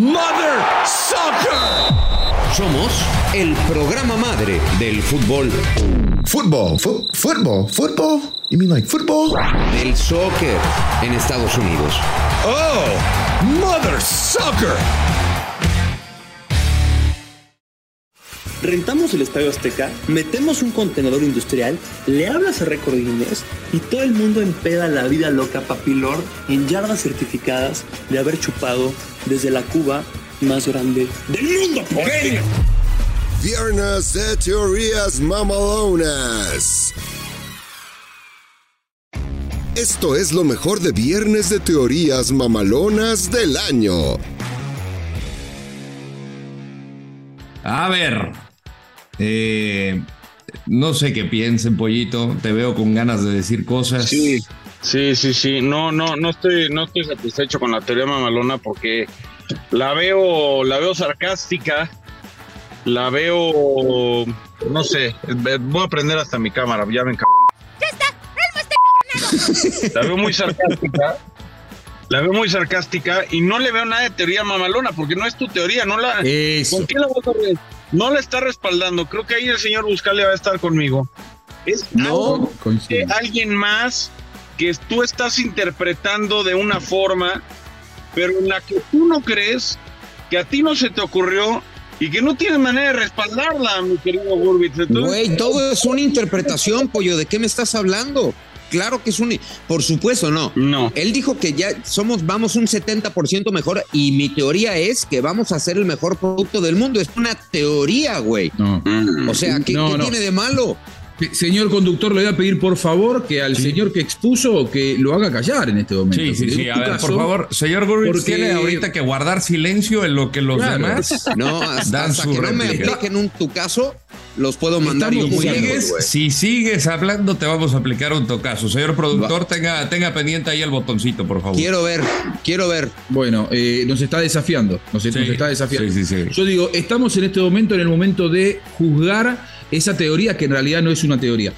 Mother Soccer. Somos el programa madre del fútbol. Fútbol, fútbol, fútbol. You mean like football? Del soccer en Estados Unidos. Oh, Mother Soccer. Rentamos el Estadio Azteca, metemos un contenedor industrial, le hablas a Record Guinness y todo el mundo empeda la vida loca papilor en yardas certificadas de haber chupado desde la Cuba más grande del mundo. ¡Genio! Viernes de teorías mamalonas. Esto es lo mejor de Viernes de teorías mamalonas del año. A ver. Eh, no sé qué piensen, pollito. Te veo con ganas de decir cosas. Sí, sí, sí, sí. No, no, no estoy, no estoy satisfecho con la teoría mamalona porque la veo, la veo sarcástica, la veo, no sé, voy a prender hasta mi cámara, ya ven cabrón. La veo muy sarcástica. La veo muy sarcástica y no le veo nada de teoría mamalona porque no es tu teoría, no la. Eso. ¿Con qué la vas a No la está respaldando. Creo que ahí el señor Buscale va a estar conmigo. Es de Coincido. alguien más que tú estás interpretando de una forma, pero en la que tú no crees, que a ti no se te ocurrió y que no tienes manera de respaldarla, mi querido Gurbitz. Güey, todo es una interpretación, pollo. ¿De qué me estás hablando? Claro que es un. Por supuesto, no. No. Él dijo que ya somos, vamos un 70% mejor y mi teoría es que vamos a ser el mejor producto del mundo. Es una teoría, güey. No. O sea, ¿qué, No, qué no. tiene de malo? Se- Señor conductor, le voy a pedir por favor que al señor que expuso que lo haga callar en este momento. Sí, sí, sí. en A tu ver, caso- por favor, señor Gurwitz, porque- tiene ahorita que guardar silencio en lo que los Claro. demás. No, hasta, Dan hasta su que no me apliquen un tu caso, los puedo mandar yo Estamos muy Sigues- si sigues hablando, te vamos a aplicar un tocazo. Señor productor, tenga, tenga pendiente ahí el botoncito, por favor. Quiero ver, quiero ver. Bueno, eh, nos está desafiando. Nos, está desafiando. sí, sí, sí. Yo digo, estamos en este momento en el momento de juzgar esa teoría que en realidad no es una teoría.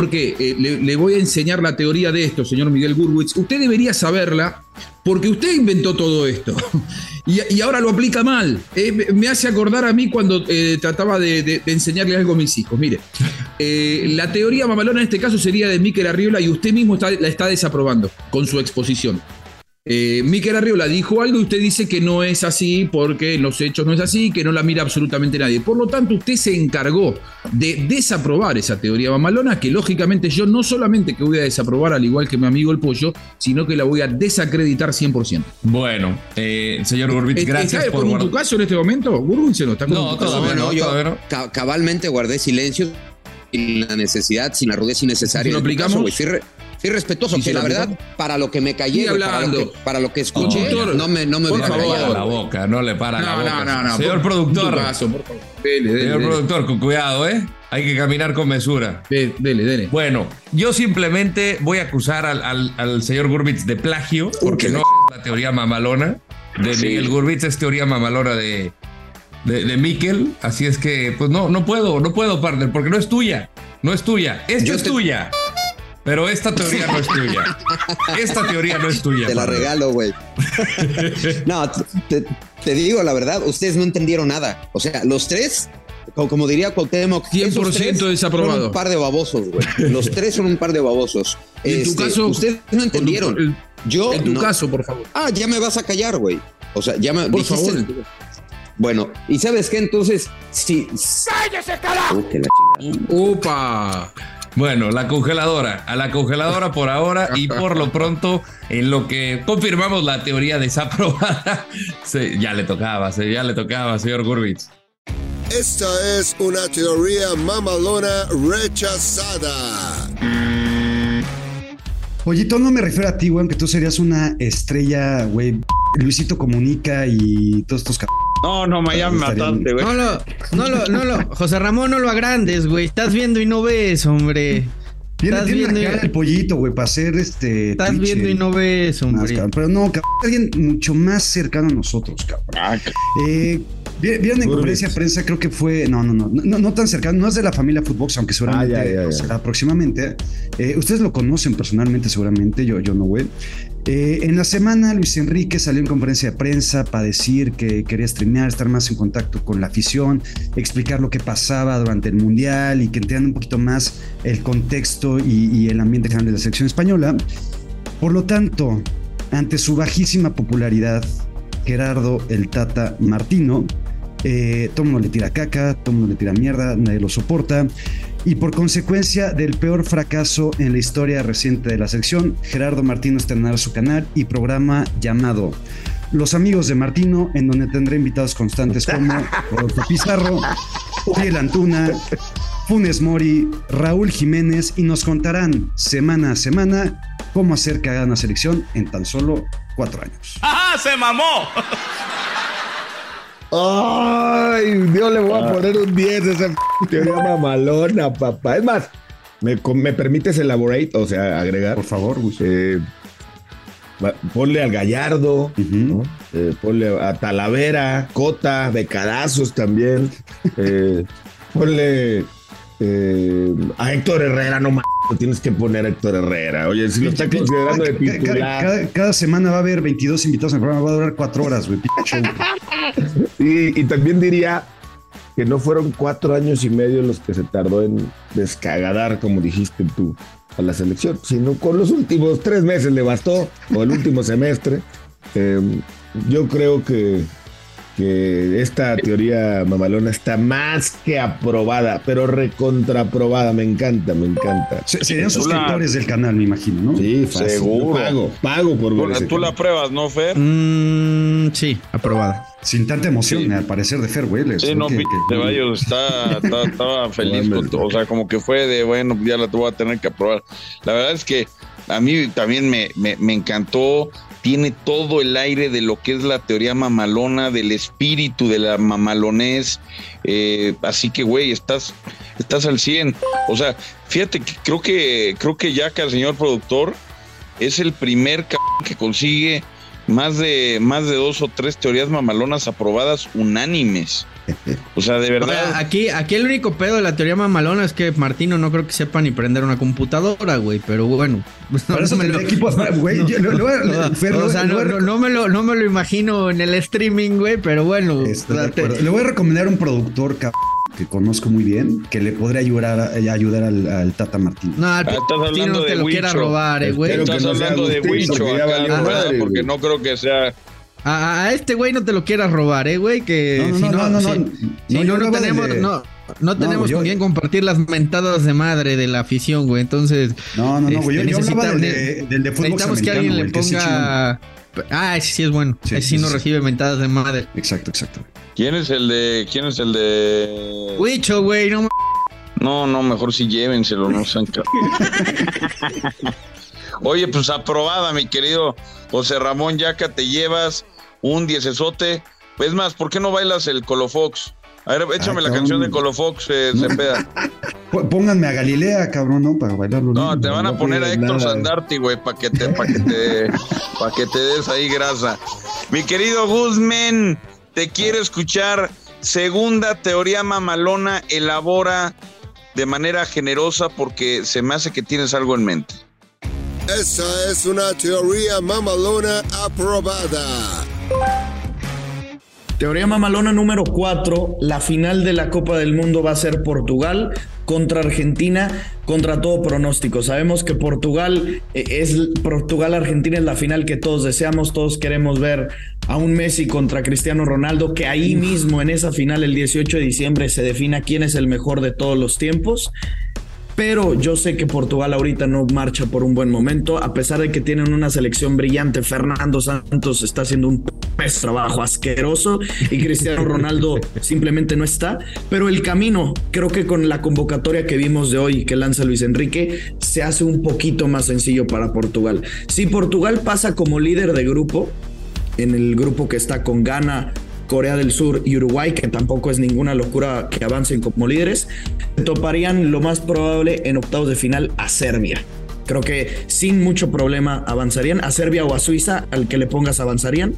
Porque eh, le, voy a enseñar la teoría de esto, señor Miguel Gurwitz. Usted debería saberla porque usted inventó todo esto y, ahora lo aplica mal. Eh, me- hace acordar a mí cuando eh, trataba de, enseñarle algo a mis hijos. Mire, eh, la teoría mamalona en este caso sería de Miquel Arriola y usted mismo la está desaprobando con su exposición. Eh, Miquel Arriola dijo algo y usted dice que no es así porque en los hechos no es así, que no la mira absolutamente nadie. Por lo tanto, usted se encargó de desaprobar esa teoría mamalona, que lógicamente yo no solamente que voy a desaprobar al igual que mi amigo el pollo, sino que la voy a desacreditar 100%. Bueno, eh, señor Gurwitz, gracias ¿Está por con tu caso en este momento? No está con No, todavía yo todavía no. ca- cabalmente guardé silencio sin la necesidad, sin la rudeza innecesaria. ¿Si lo aplicamos? caso, fui respetuoso, ¿Sí que la verdad, para lo que me callé, para, lo hablando. que, para lo que escuché, Conductor, no me, no me por hubiera favor. callado. la boca, no le para la No, boca. no, no, no. Señor por- productor, caso, por favor. Dele, dele, señor dele. productor, con cuidado, ¿eh? Hay que caminar con mesura. Dele, dele. Bueno, yo simplemente voy a acusar al, al- al señor Gurbitz de plagio, porque no es la teoría mamalona de Sí. Miguel Gurbitz, es teoría mamalona de, de, de Miquel. Así es que, pues no, no puedo, no puedo, partner, porque no es tuya. No es tuya. Esta Yo es te- tuya. Pero esta teoría no es tuya. Esta teoría no es tuya. Te la partner. regalo, güey. no, te, te digo la verdad, ustedes no entendieron nada. O sea, los tres, co- como diría Cuauhtémoc, 100% esos tres desaprobado. Son un par de babosos, güey. Los tres son un par de babosos. En tu Este, caso, ustedes no entendieron. El- Yo En tu no. caso, por favor. Ah, ya me vas a callar, güey. O sea, ya me Por dijiste- favor. Bueno, ¿y sabes qué? Entonces, si. ¡Cállese, carajo! que la chingada. Opa. Bueno, la congeladora, a la congeladora por ahora y por lo pronto, en lo que confirmamos la teoría desaprobada, se- ya le tocaba, se- ya le tocaba, señor Gurbitz. Esta es una teoría mamalona rechazada. Pollito, no me refiero a ti, güey, que tú serías una estrella, güey. Luisito Comunica y todos estos cabrones. No, no, me ya me mataste, güey. No lo, no lo, no lo, José Ramón, no lo agrandes, güey. Estás viendo y no ves, hombre. Tiene, Estás tiene viendo la cara y- del pollito, güey, para hacer este. Estás Twitch, viendo y no ves, hombre. Pero no, cabrón, alguien mucho más cercano a nosotros, cabrón. Ah, Eh, Vieron en conferencia de prensa, creo que fue, no, no, no, no, no tan cercano, no es de la familia Footbox, aunque seguramente Ah, ya, ya, ya. o sea, próximamente. Eh, ustedes lo conocen personalmente, seguramente, yo, yo no, güey. Eh, en la semana, Luis Enrique salió en conferencia de prensa para decir que quería streamear, estar más en contacto con la afición, explicar lo que pasaba durante el Mundial y que entiendan un poquito más el contexto y, y el ambiente general de la selección española. Por lo tanto, ante su bajísima popularidad, Gerardo el Tata Martino, eh, todo el mundo le tira caca, todo el mundo le tira mierda, nadie lo soporta. Y por consecuencia del peor fracaso en la historia reciente de la sección, Gerardo Martino estrenará su canal y programa llamado Los Amigos de Martino, en donde tendrá invitados constantes como Rodolfo Pizarro, Uriel Antuna, Funes Mori, Raúl Jiménez y nos contarán semana a semana cómo hacer que hagan una selección en tan solo cuatro años. ¡Ajá! ¡Se mamó! Ay, Dios le voy a poner un 10 a esa teoría mamalona, papá. Es más, ¿me, me permites elaborate? O sea, agregar. Por favor, Gus. Eh, ponle al Gallardo, ¿no? Eh, ponle a Talavera, Cota, Becadazos también. Eh, ponle eh, a Héctor Herrera, no mames, tienes que poner a Héctor Herrera. Oye, si lo está considerando de titular. Cada, cada semana va a haber 22 invitados en el programa, va a durar cuatro horas, güey. Y, y también diría que no fueron cuatro años y medio los que se tardó en descagadar, como dijiste tú, a la selección, sino con los últimos tres meses le bastó, o el último semestre. Eh, yo creo que, que esta teoría mamalona está más que aprobada, pero recontraprobada. Me encanta, me encanta. Se- Serían suscriptores del canal, me imagino, ¿no? Sí, fácil. Seguro. Pago, pago por ver Tú, ese tú la pruebas, ¿no, Fer? Mm, sí, aprobada. Sin tanta emoción, al parecer, de Fer, güey. les- Sí, no, que- Ceballos está, está- estaba feliz con todo. O sea, como que fue de, bueno, ya la voy a tener que aprobar. La verdad es que a mí también me, me, me encantó. Tiene todo el aire de lo que es la teoría mamalona, del espíritu de la mamalonés. Eh, así que, güey, estás, estás al 100. O sea, fíjate que creo que, creo que ya que el señor productor es el primer cabrón que consigue más de, más de dos o tres teorías mamalonas aprobadas unánimes. O sea, de O sea, verdad. aquí, aquí el único pedo de la teoría mamalona es que Martino no creo que sepa ni prender una computadora, güey, pero bueno. no, me lo, no me lo imagino en el streaming, güey, pero bueno. Te-. Le voy a recomendar un productor cabrón, que conozco muy bien, que le podría ayudar, a- ayudar al, al Tata Martín. no, al Ah, Martino hablando no te lo quiera robar, eh, güey. Que Estás no hablando de Huicho porque no creo que sea. A, a este güey no te lo quieras robar, eh, güey, que No, no, si no, no, no, no, si- no. si No, tenemos, de- no, no tenemos yo- con quién compartir las mentadas de madre de la afición, güey. Entonces, No, no, no, güey. Yo, este, yo hablaba del necesita- de, del de fútbol necesitamos que alguien le ponga. Ah, ese sí es bueno. Sí, ese sí, sí, no sí. recibe mentadas de madre. Exacto, exacto. ¿Quién es el de. ¿Quién es el de.? Huicho, güey, no No, no, mejor sí llévenselo, no sean Oye, pues aprobada, mi querido José Ramón Yaca, te llevas un diecesote. Es más, ¿por qué no bailas el Colofox? A ver, échame la canción de Colofox, eh, Cepeda. Pónganme a Galilea, cabrón, ¿no? Para bailarlo. No, lindo. te van a no poner a Héctor nada. Sandarti, güey, para que te, para que te, para que te des ahí grasa. Mi querido Guzmán, te quiero escuchar. Segunda teoría mamalona, elabora de manera generosa porque se me hace que tienes algo en mente. Esa es una teoría mamalona aprobada. Teoría mamalona número 4. La final de la Copa del Mundo va a ser Portugal contra Argentina, contra todo pronóstico. Sabemos que Portugal eh, es Portugal-Argentina es la final que todos deseamos, todos queremos ver a un Messi contra Cristiano Ronaldo, que ahí mismo en esa final el 18 de diciembre se defina quién es el mejor de todos los tiempos. Pero yo sé que Portugal ahorita no marcha por un buen momento, a pesar de que tienen una selección brillante. Fernando Santos está haciendo un pez trabajo asqueroso y Cristiano Ronaldo simplemente no está. Pero el camino, creo que con la convocatoria que vimos de hoy que lanza Luis Enrique, se hace un poquito más sencillo para Portugal. Si Portugal pasa como líder de grupo, en el grupo que está con Ghana, Corea del Sur y Uruguay, que tampoco es ninguna locura que avancen como líderes, toparían lo más probable en octavos de final a Serbia. Creo que sin mucho problema avanzarían. A Serbia o a Suiza, al que le pongas avanzarían.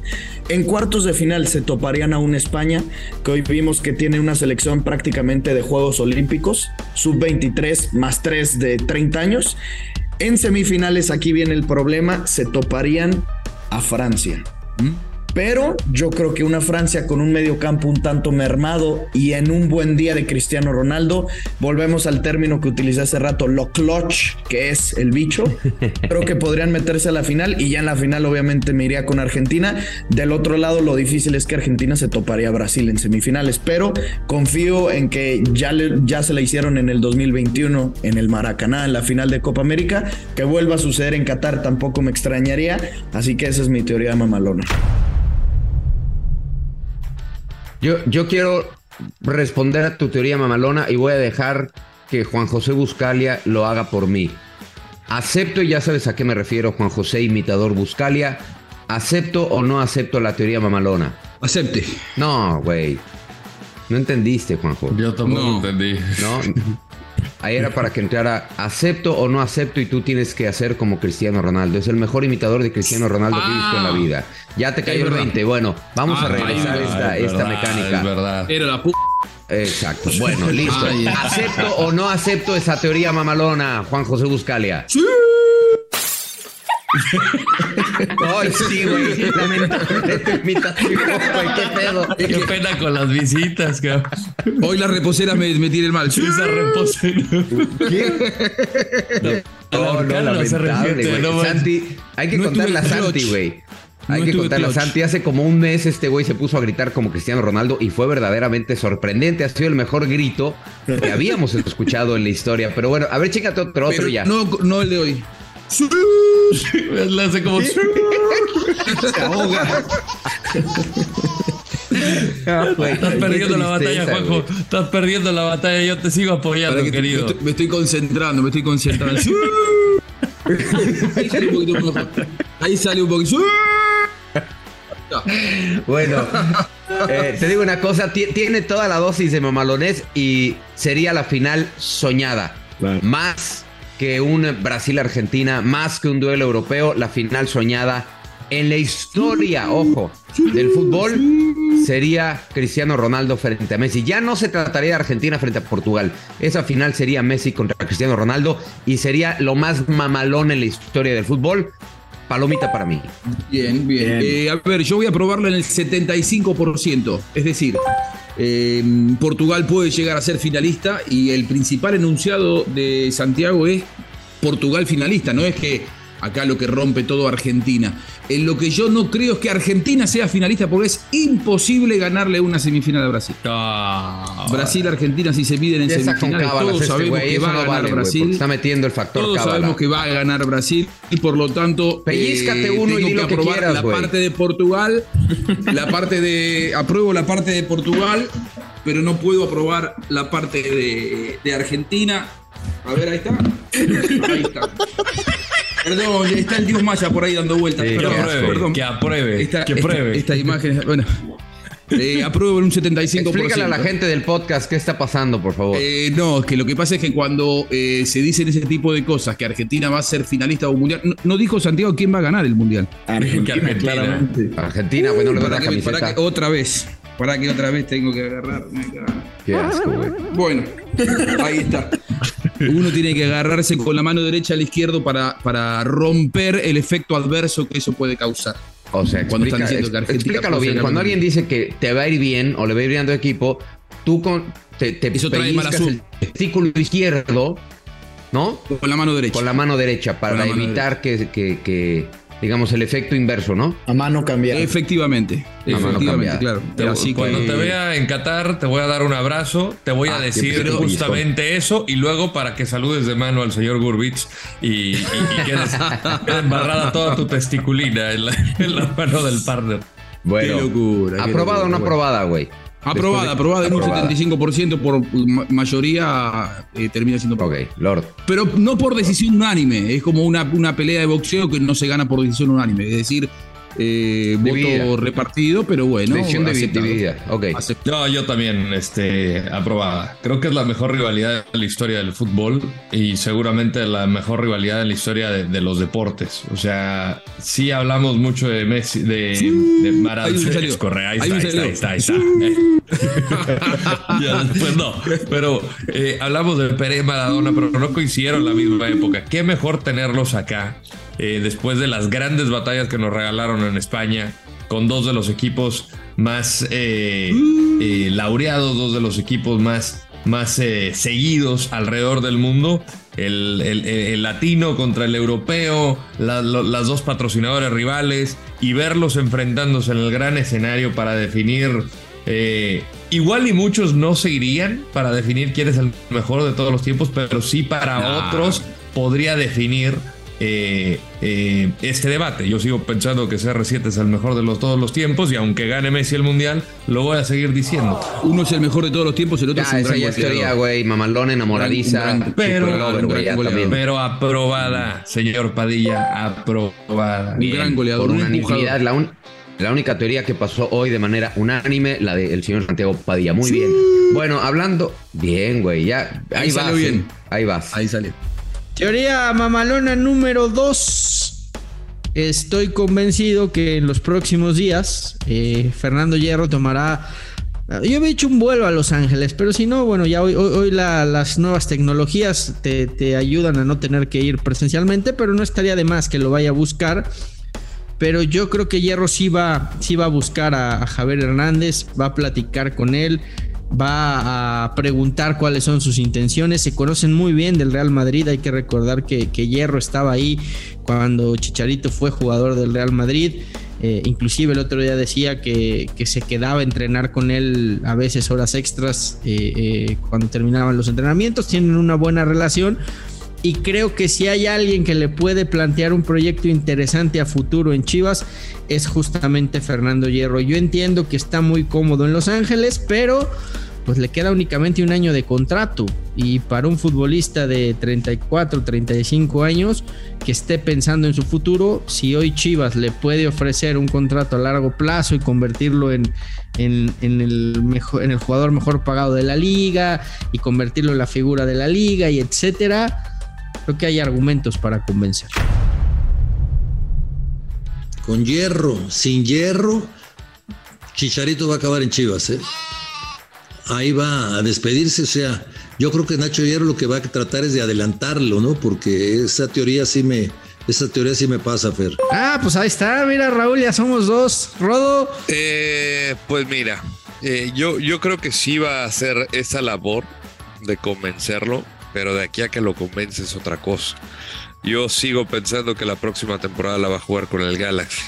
En cuartos de final se toparían a una España, que hoy vimos que tiene una selección prácticamente de Juegos Olímpicos, sub-23 más 3 de 30 años. En semifinales, aquí viene el problema, se toparían a Francia. Pero yo creo que una Francia con un medio campo un tanto mermado y en un buen día de Cristiano Ronaldo, volvemos al término que utilicé hace rato, lo clutch, que es el bicho. Creo que podrían meterse a la final y ya en la final obviamente me iría con Argentina. Del otro lado, lo difícil es que Argentina se toparía a Brasil en semifinales, pero confío en que ya, le- ya se la hicieron en el 2021 en el Maracaná, en la final de Copa América, que vuelva a suceder en Qatar tampoco me extrañaría, así que esa es mi teoría mamalona. Yo, yo quiero responder a tu teoría mamalona y voy a dejar que Juan José Buscalia lo haga por mí. Acepto, y ya sabes a qué me refiero, Juan José, imitador Buscalia. ¿Acepto o no acepto la teoría mamalona? Acepte. No, güey. No entendiste, Juanjo. Yo tampoco No. entendí. No. Ahí era para que entrara acepto o no acepto y tú tienes que hacer como Cristiano Ronaldo. Es el mejor imitador de Cristiano Ronaldo que he visto en la Ah. vida. Ya te cayó el verdad. 20. Bueno, vamos Ah, a regresar ay, esta, es esta verdad, mecánica. Es verdad. Era la pu... Exacto. Bueno, listo. Ay. ¿Acepto o no acepto esa teoría mamalona, Juan José Buscalia? Ay, sí, güey. Lamentable tu imitación, güey. ¿Qué pedo? Qué pena con las visitas, cabrón. Hoy la reposera me, me tiene el mal. Esa reposera. No, no, Arcano se lamentable, resiente, güey. no. Santi, hay que No contarle a Santi, güey. No Hay que estuve contarle a clutch. Santi. Hace como un mes este güey se puso a gritar como Cristiano Ronaldo y fue verdaderamente sorprendente. Ha sido el mejor grito que habíamos escuchado en la historia. Pero bueno, a ver, chécate otro, otro ya. no, no el de hoy. Le hace como. Se ahoga. Estás perdiendo la batalla, Juanjo. Estás perdiendo la batalla. Yo te sigo apoyando, que te- me, querido. estoy, me estoy concentrando, me estoy concentrando. Ahí sale un poquito mejor. Ahí sale un poquito. Bueno, eh, te digo una cosa, ti- tiene toda la dosis de mamalonés y sería la final soñada. Más que un Brasil-Argentina, más que un duelo europeo, la final soñada en la historia, ojo, del fútbol sería Cristiano Ronaldo frente a Messi. Ya no se trataría de Argentina frente a Portugal. Esa final sería Messi contra Cristiano Ronaldo y sería lo más mamalón en la historia del fútbol. Palomita para mí. Bien, bien. Eh, a ver, yo voy a probarlo en el 75%. Es decir, eh, Portugal puede llegar a ser finalista y el principal enunciado de Santiago es Portugal finalista. No es que acá lo que rompe todo Argentina. En lo que yo no creo es que Argentina sea finalista porque es imposible ganarle una semifinal a Brasil. Ah, Brasil, Argentina, si se miden en semifinales, todos este sabemos que va a no ganar vale, Brasil. está metiendo el factor Todos cábala. sabemos que va a ganar Brasil y por lo tanto eh, Pellízcate uno y tengo lo que aprobar quieras, la parte de Portugal, la parte de apruebo la parte de Portugal, pero no puedo aprobar la parte de, de Argentina. A ver, ahí está. Ahí está. Perdón, está el Dios Maya por ahí dando vueltas. Sí, perdón, qué asco. perdón. Que apruebe. Esta- que esta-. Estas imágenes, bueno. eh, apruebo en un 75%. Explícale a la gente del podcast qué está pasando, por favor. Eh, no, es que lo que pasa es que cuando eh, se dicen ese tipo de cosas, que Argentina va a ser finalista de un mundial, no, no dijo Santiago quién va a ganar el mundial. Que Argentina. Argentina, güey, no le que, que otra vez, para que otra vez tengo que agarrar. Qué asco, güey. Bueno, ahí está. Uno tiene que agarrarse con la mano derecha al izquierdo para, para romper el efecto adverso que eso puede causar. O sea, Cuando están diciendo que explícalo bien. Cuando alguien dice que te va a ir bien o le va a ir bien a tu equipo, tú con, te, te Eso trae mala pellizcas el testículo izquierdo, ¿no? Con la mano derecha. Con la mano derecha para mano evitar que, que- que, digamos, el efecto inverso, ¿no? A mano cambiada. Efectivamente. Mano Efectivamente, cambiada. claro. Te- Así cuando que- te vea en Qatar, te voy a dar un abrazo, te voy a Ah, decir justamente eso y luego para que saludes de mano al señor Gurbich y, y- y quedes quede embarrada toda tu testiculina en la, en la mano del partner. Bueno, Qué locura. qué ¿aprobada o no aprobada, güey? Aprobada, de- aprobada en un aprobada. 75% por ma- mayoría eh, termina siendo Ok, Lord. Pero no por decisión unánime, es como una, una pelea de boxeo que no se gana por decisión unánime. Es decir, eh, voto repartido, pero bueno. Decisión divi- aceptado. dividida. Ok. No, yo también, este, aprobada. Creo que es la mejor rivalidad de la historia del fútbol y seguramente la mejor rivalidad en la historia de, de los deportes. O sea, sí hablamos mucho de Messi, de, de Maradona. ahí correcto, ahí Ahí está, ahí está, salió. ahí está, ahí está. Ya después no, pero eh, hablamos de Pérez y Maradona, pero no coincidieron en la misma época. Qué mejor tenerlos acá eh, después de las grandes batallas que nos regalaron en España, con dos de los equipos más eh, eh, laureados, dos de los equipos más, más seguidos alrededor del mundo. El, el- el latino contra el europeo, la- lo- las dos patrocinadores rivales y verlos enfrentándose en el gran escenario para definir eh, igual y muchos no se irían para definir quién es el mejor de todos los tiempos, pero sí para Nah. otros podría definir eh, eh, este debate. Yo sigo pensando que CR7 es el mejor de los, todos los tiempos y aunque gane Messi el Mundial, lo voy a seguir diciendo. Uno es el mejor de todos los tiempos, el otro Ya, es un esa gran ya es golpeador. teoría, güey. Mamalón, enamoradiza. Pero, también. pero aprobada, señor Padilla, aprobada. Un gran goleador, Por un unanimidad. La, un- la única teoría que pasó hoy de manera unánime, la del señor Santiago Padilla. Muy bien. Bueno, hablando. Bien, güey. Ya. Ahí, Ahí vas. salió bien. Ahí vas. Ahí sale. Teoría mamalona número 2. Estoy convencido que en los próximos días eh, Fernando Hierro tomará... Yo había hecho un vuelo a Los Ángeles, pero si no, bueno, ya hoy, hoy, hoy la- las nuevas tecnologías te, te ayudan a no tener que ir presencialmente, pero no estaría de más que lo vaya a buscar. Pero yo creo que Hierro sí va, sí va a buscar a Javier Hernández, va a platicar con él, va a preguntar cuáles son sus intenciones. Se conocen muy bien del Real Madrid. Hay que recordar que, Hierro estaba ahí cuando Chicharito fue jugador del Real Madrid. Eh, inclusive el otro día decía que, que se quedaba a entrenar con él a veces horas extras eh, eh, cuando terminaban los entrenamientos. Tienen una buena relación. Y creo que si hay alguien que le puede plantear un proyecto interesante a futuro en Chivas, es justamente Fernando Hierro. Yo entiendo que está muy cómodo en Los Ángeles, pero pues le queda únicamente un año de contrato. Y para un futbolista de 34, 35 años que esté pensando en su futuro, si hoy Chivas le puede ofrecer un contrato a largo plazo y convertirlo en, en, el, mejor, en el jugador mejor pagado de la liga y convertirlo en la figura de la liga y etcétera, creo que hay argumentos para convencer. Con hierro, sin hierro, Chicharito va a acabar en Chivas, ¿eh? Ahí va a despedirse, o sea, yo creo que Nacho Hierro lo que va a tratar es de adelantarlo, ¿no? Porque esa teoría sí me, esa teoría sí me pasa, Fer. Ah, pues ahí está, mira Raúl, ya somos dos. Rodo. Eh, pues mira, eh, yo, yo creo que sí va a hacer esa labor de convencerlo, pero de aquí a que lo convence es otra cosa. Yo sigo pensando que la próxima temporada la va a jugar con el Galaxy.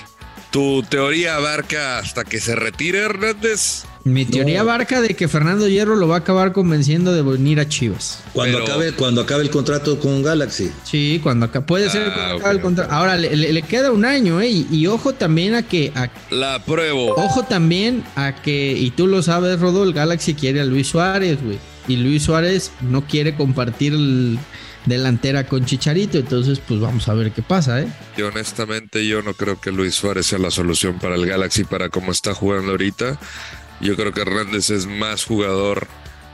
¿Tu teoría abarca hasta que se retire Hernández? Mi teoría abarca de que Fernando Hierro lo va a acabar convenciendo de venir a Chivas. Cuando, Pero- acabe, cuando acabe el contrato con Galaxy. Sí, cuando acá puede ser Ah, cuando acabe el contrato. Ahora le, le- le queda un año, ¿eh? Y, y ojo también a que. a- La apruebo. ojo también a que. Y tú lo sabes, Rodo, el Galaxy quiere a Luis Suárez, güey. Y Luis Suárez no quiere compartir el delantera con Chicharito. Entonces, pues vamos a ver qué pasa, ¿eh? Y honestamente yo no creo que Luis Suárez sea la solución para el Galaxy para cómo está jugando ahorita. Yo creo que Hernández es más jugador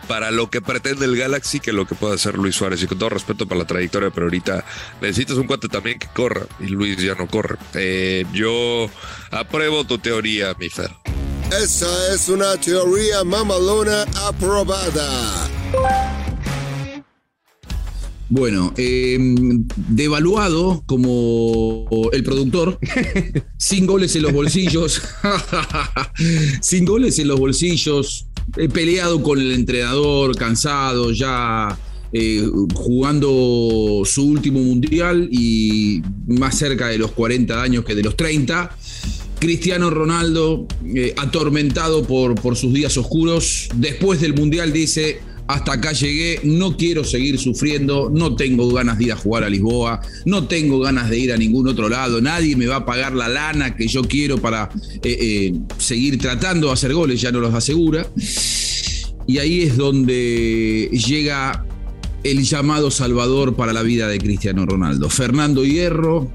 para lo que pretende el Galaxy que lo que puede hacer Luis Suárez. Y con todo respeto para la trayectoria, pero ahorita necesitas un cuate también que corra. Y Luis ya no corre. Eh, yo apruebo tu teoría, mi Fer. Esa es una teoría mamalona aprobada. Bueno, eh, devaluado como el productor, sin goles en los bolsillos, sin goles en los bolsillos, eh, peleado con el entrenador, cansado, ya eh, jugando su último mundial y más cerca de los 40 años que de los 30. Cristiano Ronaldo, eh, atormentado por, por sus días oscuros, después del mundial dice, hasta acá llegué, no quiero seguir sufriendo, no tengo ganas de ir a jugar a Lisboa, no tengo ganas de ir a ningún otro lado, nadie me va a pagar la lana que yo quiero para eh, eh, seguir tratando de hacer goles, ya no los asegura. Y ahí es donde llega el llamado salvador para la vida de Cristiano Ronaldo. Fernando Hierro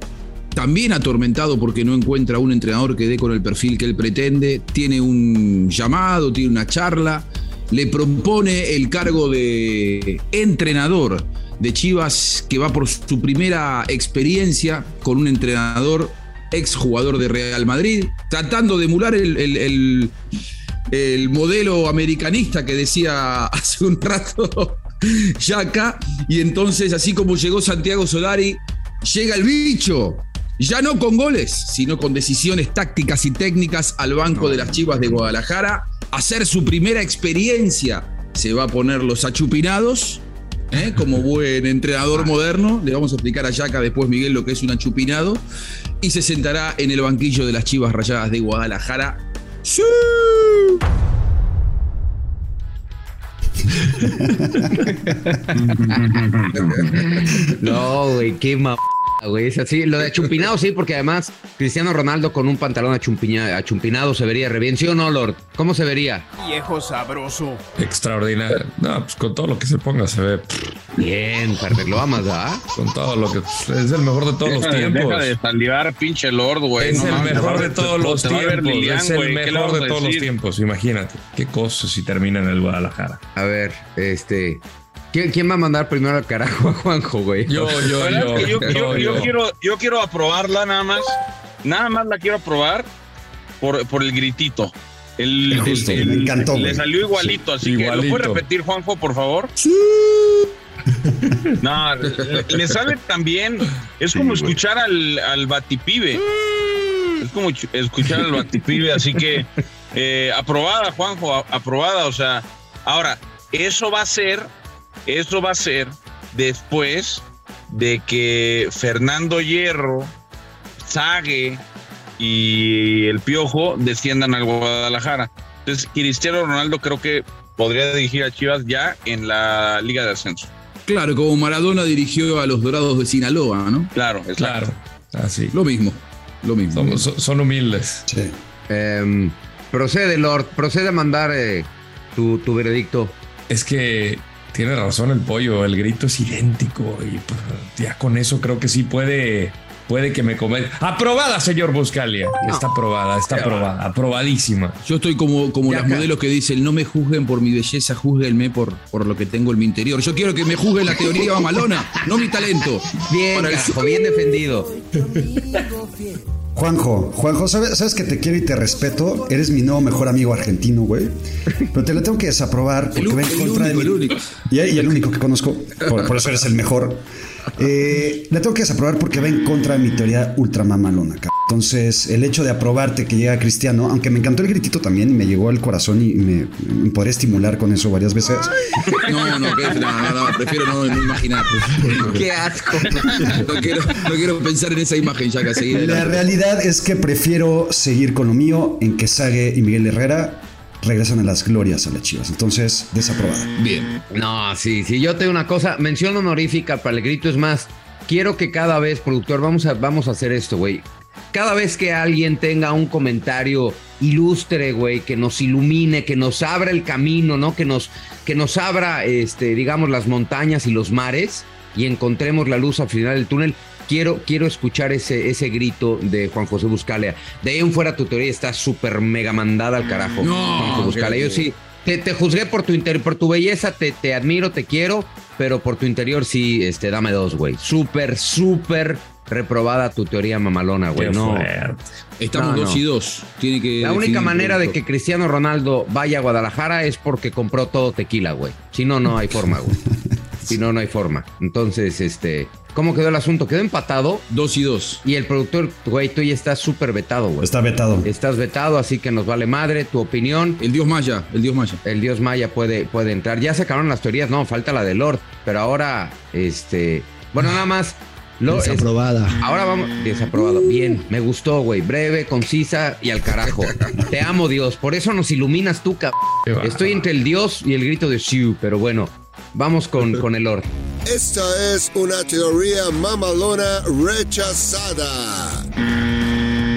también atormentado porque no encuentra un entrenador que dé con el perfil que él pretende, tiene un llamado, tiene una charla, le propone el cargo de entrenador de Chivas que va por su primera experiencia con un entrenador exjugador de Real Madrid, tratando de emular el, el- el- el modelo americanista que decía hace un rato Yaka, y entonces así como llegó Santiago Solari, llega el bicho. Ya no con goles, sino con decisiones tácticas y técnicas al banco de las Chivas de Guadalajara. a Hacer su primera experiencia. Se va a poner los achupinados, ¿eh? como buen entrenador moderno. Le vamos a explicar a Yaka después, Miguel, lo que es un achupinado. Y se sentará en el banquillo de las Chivas Rayadas de Guadalajara. ¡Sí! No, güey, qué ma... güey. Es así. Lo de achumpinado, sí, porque además Cristiano Ronaldo con un pantalón achumpinado se vería re bien. ¿Sí o no, Lord? ¿Cómo se vería? Viejo sabroso. Extraordinario. No, pues con todo lo que se ponga se ve. Bien, Ferber, lo amas, ¿verdad? Con todo lo que. Es el mejor de todos los de- tiempos. Deja de salivar, pinche Lord, güey. Es No el mames, mejor de todos los tiempos. Lilian, Es el güey. ¿Qué le mejor de todos los tiempos. Imagínate. Qué cosa si termina en el Guadalajara. A ver, este. ¿Quién, quién va a mandar primero al carajo a Juanjo, güey? Yo, yo, yo, yo- yo, yo yo. quiero, yo quiero aprobarla nada más. Nada más la quiero aprobar por, por el gritito. El, Justo, el- me el- encantó, Le salió igualito, así que ¿lo puede repetir, Juanjo, por favor? No, le, le sale también. Es como escuchar al, al batipibe. Es como ch- escuchar al batipibe, así que eh, aprobada, Juanjo, aprobada. O sea, ahora, eso va a ser, eso va a ser después de que Fernando Hierro, Sague y el Piojo desciendan al Guadalajara. Entonces, Cristiano Ronaldo creo que podría dirigir a Chivas ya en la Liga de Ascenso. Claro, como Maradona dirigió a los Dorados de Sinaloa, ¿no? Claro, Claro. Así. Lo mismo, lo mismo. Son, humildes. Sí. Em, procede, Lord. Procede a mandar eh, tu, tu veredicto. Es que tiene razón el pollo, el grito es idéntico y pues, ya con eso creo que sí puede, puede que me come. Aprobada, señor Buscalia. Está aprobada, está aprobada, aprobadísima. Yo estoy como, como Ya acá. modelos que dicen, no me juzguen por mi belleza, juzguenme por, por lo que tengo en mi interior. Yo quiero que me juzguen la teoría mamalona, no mi talento. Bien, carajo, bien defendido. Juanjo, Juanjo, ¿sabes, sabes que te quiero y te respeto? Eres mi nuevo mejor amigo argentino, güey. Pero te lo tengo que desaprobar porque El va en contra el de mi- único. Y, y el único que conozco, por, por eso eres el mejor. Eh, le tengo que desaprobar porque va en contra de mi teoría ultramamalona. cabrón. Entonces, el hecho de aprobarte que llega Cristiano, aunque me encantó el gritito también y me llegó al corazón y me, me podré estimular con eso varias veces. No, no, no, no, no, prefiero no, no imaginar. Qué asco. No quiero, no quiero pensar en esa imagen ya que seguir. La realidad es que prefiero seguir con lo mío en que Sague y Miguel Herrera regresan a las glorias a las chivas. Entonces, desaprobada. Bien. No, sí, sí. Yo tengo una cosa. Mención honorífica para el grito. Es más, quiero que cada vez, productor, vamos a, vamos a hacer esto, güey. Cada vez que alguien tenga un comentario ilustre, güey, que nos ilumine, que nos abra el camino, ¿no? Que nos, que nos abra, este, digamos, las montañas y los mares y encontremos la luz al final del túnel. Quiero, quiero escuchar ese, ese grito de Juan José Buscalia. De ahí en fuera tu teoría está súper mega mandada al carajo. No, Juan José Buscalia. Yo sí, te, te juzgué por tu interior, por tu belleza, te, te admiro, te quiero, pero por tu interior sí, este, dame dos, güey. Súper, súper reprobada tu teoría mamalona, güey. No. fuerte. Estamos No, dos no. y dos. Tiene que La única manera de que Cristiano Ronaldo vaya a Guadalajara es porque compró todo tequila, güey. Si no, no hay forma, güey. Si no, no hay forma. Entonces, este, ¿cómo quedó el asunto? Quedó empatado Dos y dos. y el productor, güey, tú ya estás súper vetado, güey. Está vetado. Estás vetado, así que nos vale madre tu opinión. El dios Maya, el dios Maya. El dios Maya puede, puede entrar. Ya se acabaron las teorías, no, falta la de Lord. Pero ahora, este. Bueno, nada más. Es- Desaprobada. ahora vamos. Desaprobado. Bien, me gustó, güey. Breve, concisa y al carajo. Te amo, Dios. Por eso nos iluminas tú, cabrón. Estoy entre el Dios y el grito de Shiu, pero bueno, vamos con, con el Lord. Esta es una teoría mamalona rechazada.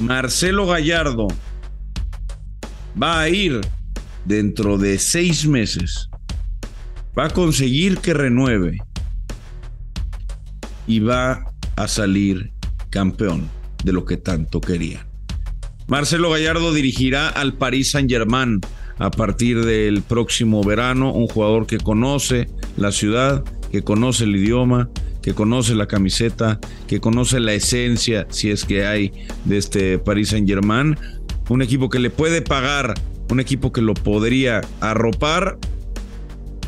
Marcelo Gallardo va a ir dentro de seis meses. Va a conseguir que renueve. Y va a salir campeón de lo que tanto querían. Marcelo Gallardo dirigirá al Paris Saint-Germain a partir del próximo verano, un jugador que conoce la ciudad, que conoce el idioma, que conoce la camiseta, que conoce la esencia, si es que hay, de este Paris Saint-Germain, un equipo que le puede pagar, un equipo que lo podría arropar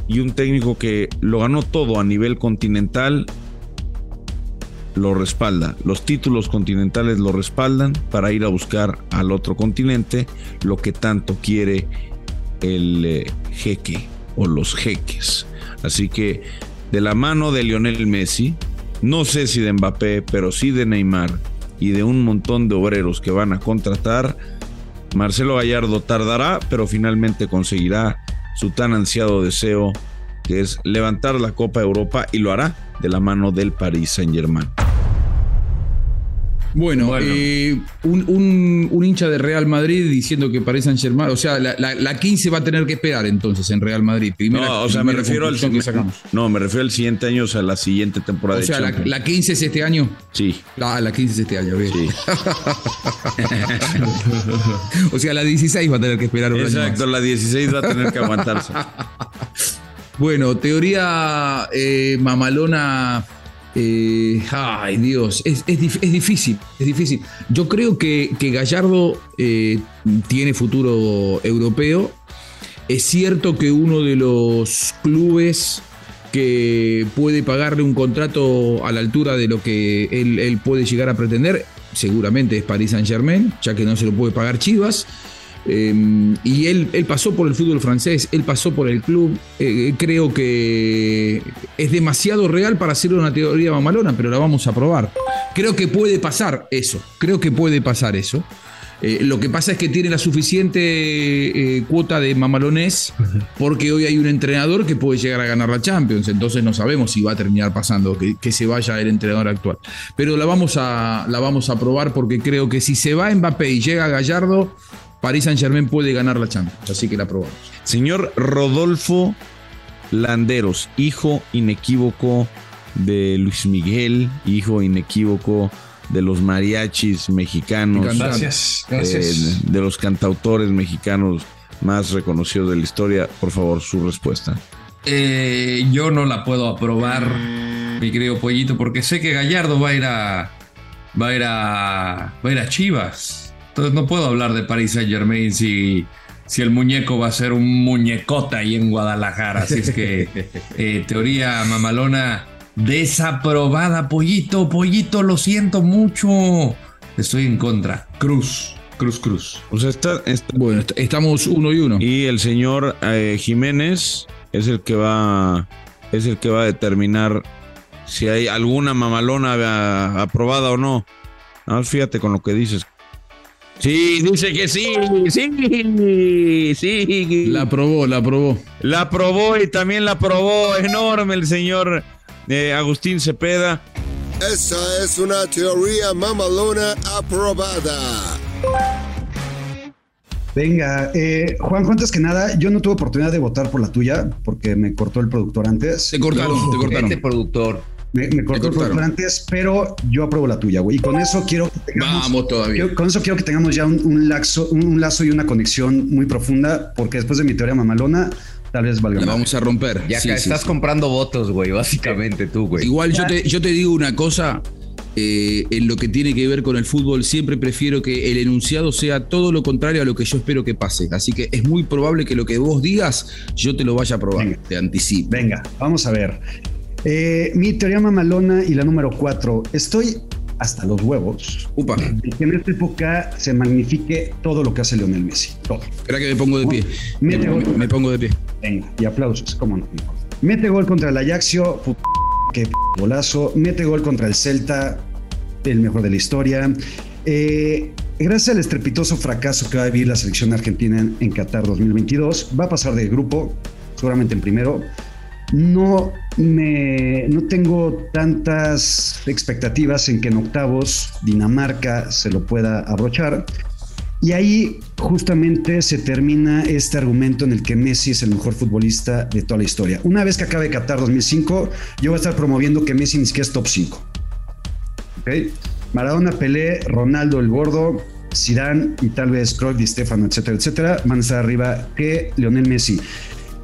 y un técnico que lo ganó todo a nivel continental lo respalda. Los títulos continentales lo respaldan para ir a buscar al otro continente lo que tanto quiere el eh, jeque o los jeques. Así que de la mano de Lionel Messi, no sé si de Mbappé, pero sí de Neymar y de un montón de obreros que van a contratar, Marcelo Gallardo tardará, pero finalmente conseguirá su tan ansiado deseo, que es levantar la Copa Europa y lo hará de la mano del Paris Saint-Germain. Bueno, eh, un, un, hincha de Real Madrid diciendo que Paris Saint Germain, o sea, la, la, 15 va a tener que esperar entonces en Real Madrid. no, o sea, me refiero al No, me refiero al siguiente año, o sea, la siguiente temporada. O sea, la, 15 es este año. Sí. La, la 15 es este año, bien. Sí. o sea, la 16 va a tener que esperar un Exacto, la 16 va a tener que aguantarse. bueno, teoría eh, mamalona eh, ay, Dios, es, difícil, es difícil. Yo creo que, Gallardo eh, tiene futuro europeo. Es cierto que uno de los clubes que puede pagarle un contrato a la altura de lo que él, él puede llegar a pretender, seguramente es Paris Saint Germain, ya que no se lo puede pagar Chivas. Em, y él, él, pasó por el fútbol francés, él pasó por el club. Eh, creo que es demasiado real para hacer una teoría mamalona, pero la vamos a probar. Creo que puede pasar eso. Creo que puede pasar eso. Eh, lo que pasa es que tiene la suficiente eh, cuota de mamalones porque hoy hay un entrenador que puede llegar a ganar la Champions, entonces no sabemos si va a terminar pasando que, que, se vaya el entrenador actual. Pero la vamos, a, la vamos a probar porque creo que si se va Mbappé y llega Gallardo, Paris Saint Germain puede ganar la Champions, así que la probamos. Señor Rodolfo Landeros, hijo inequívoco de Luis Miguel, hijo inequívoco de los mariachis mexicanos, gracias, gracias. de los cantautores mexicanos más reconocidos de la historia. Por favor, su respuesta. Eh, yo no la puedo aprobar, mi querido pollito, porque sé que Gallardo va a ir a va a ir a va a ir a Chivas. Entonces no puedo hablar de Paris Saint Germain si, si el muñeco va a ser un muñecota ahí en Guadalajara. Así es que eh, teoría mamalona desaprobada, pollito, pollito, lo siento mucho. Estoy en contra. Cruz. Cruz, Cruz. O sea, está, bueno, estamos uno y uno. Y el señor eh, Jiménez es el que va, es el que va a determinar si hay alguna mamalona aprobada o no. Nada fíjate con lo que dices. Sí, dice que sí, sí, sí. La aprobó, la aprobó. La aprobó y también la aprobó enorme el señor eh, Agustín Cepeda. Esa es una teoría mamalona aprobada. Venga, eh, Juan, antes que nada, yo no tuve oportunidad de votar por la tuya porque me cortó el productor antes. Te cortaron, te cortaron. Este productor. Me, cortó el antes, pero yo apruebo la tuya, güey. Y con eso quiero que tengamos. Vamos todavía. con eso quiero que tengamos ya un, lazo, un, lazo y una conexión muy profunda, porque después de mi teoría mamalona, tal vez valga. La vamos a romper. Ya que estás comprando votos, güey, básicamente tú, güey. Igual yo te, yo te digo una cosa. Eh, en lo que tiene que ver con el fútbol, siempre prefiero que el enunciado sea todo lo contrario a lo que yo espero que pase. Así que es muy probable que lo que vos digas, yo te lo vaya a probar. Te anticipo. Venga, vamos a ver. Eh, mi teoría mamalona y la número cuatro. Estoy hasta los huevos. Upa. que en esta época se magnifique todo lo que hace Leonel Messi. Todo. Espera que me pongo de pie. Mete me, gol. me pongo de pie. Venga, y aplausos, cómo no. Mete gol contra el Ajaxio, qué golazo. Mete gol contra el Celta, el mejor de la historia. Eh, gracias al estrepitoso fracaso que va a vivir la selección argentina en Qatar 2022, va a pasar de grupo, seguramente en primero no no tengo tantas expectativas en que en octavos Dinamarca se lo pueda abrochar. Y ahí justamente se termina este argumento en el que Messi es el mejor futbolista de toda la historia. Una vez que acabe Qatar 2005, yo voy a estar promoviendo que Messi ni siquiera es top 5. ¿ok? Maradona, Pelé, Ronaldo el Gordo, Zidane y tal vez Cruyff, Di Stefano, etcétera, etcétera, van a estar arriba que Lionel Messi.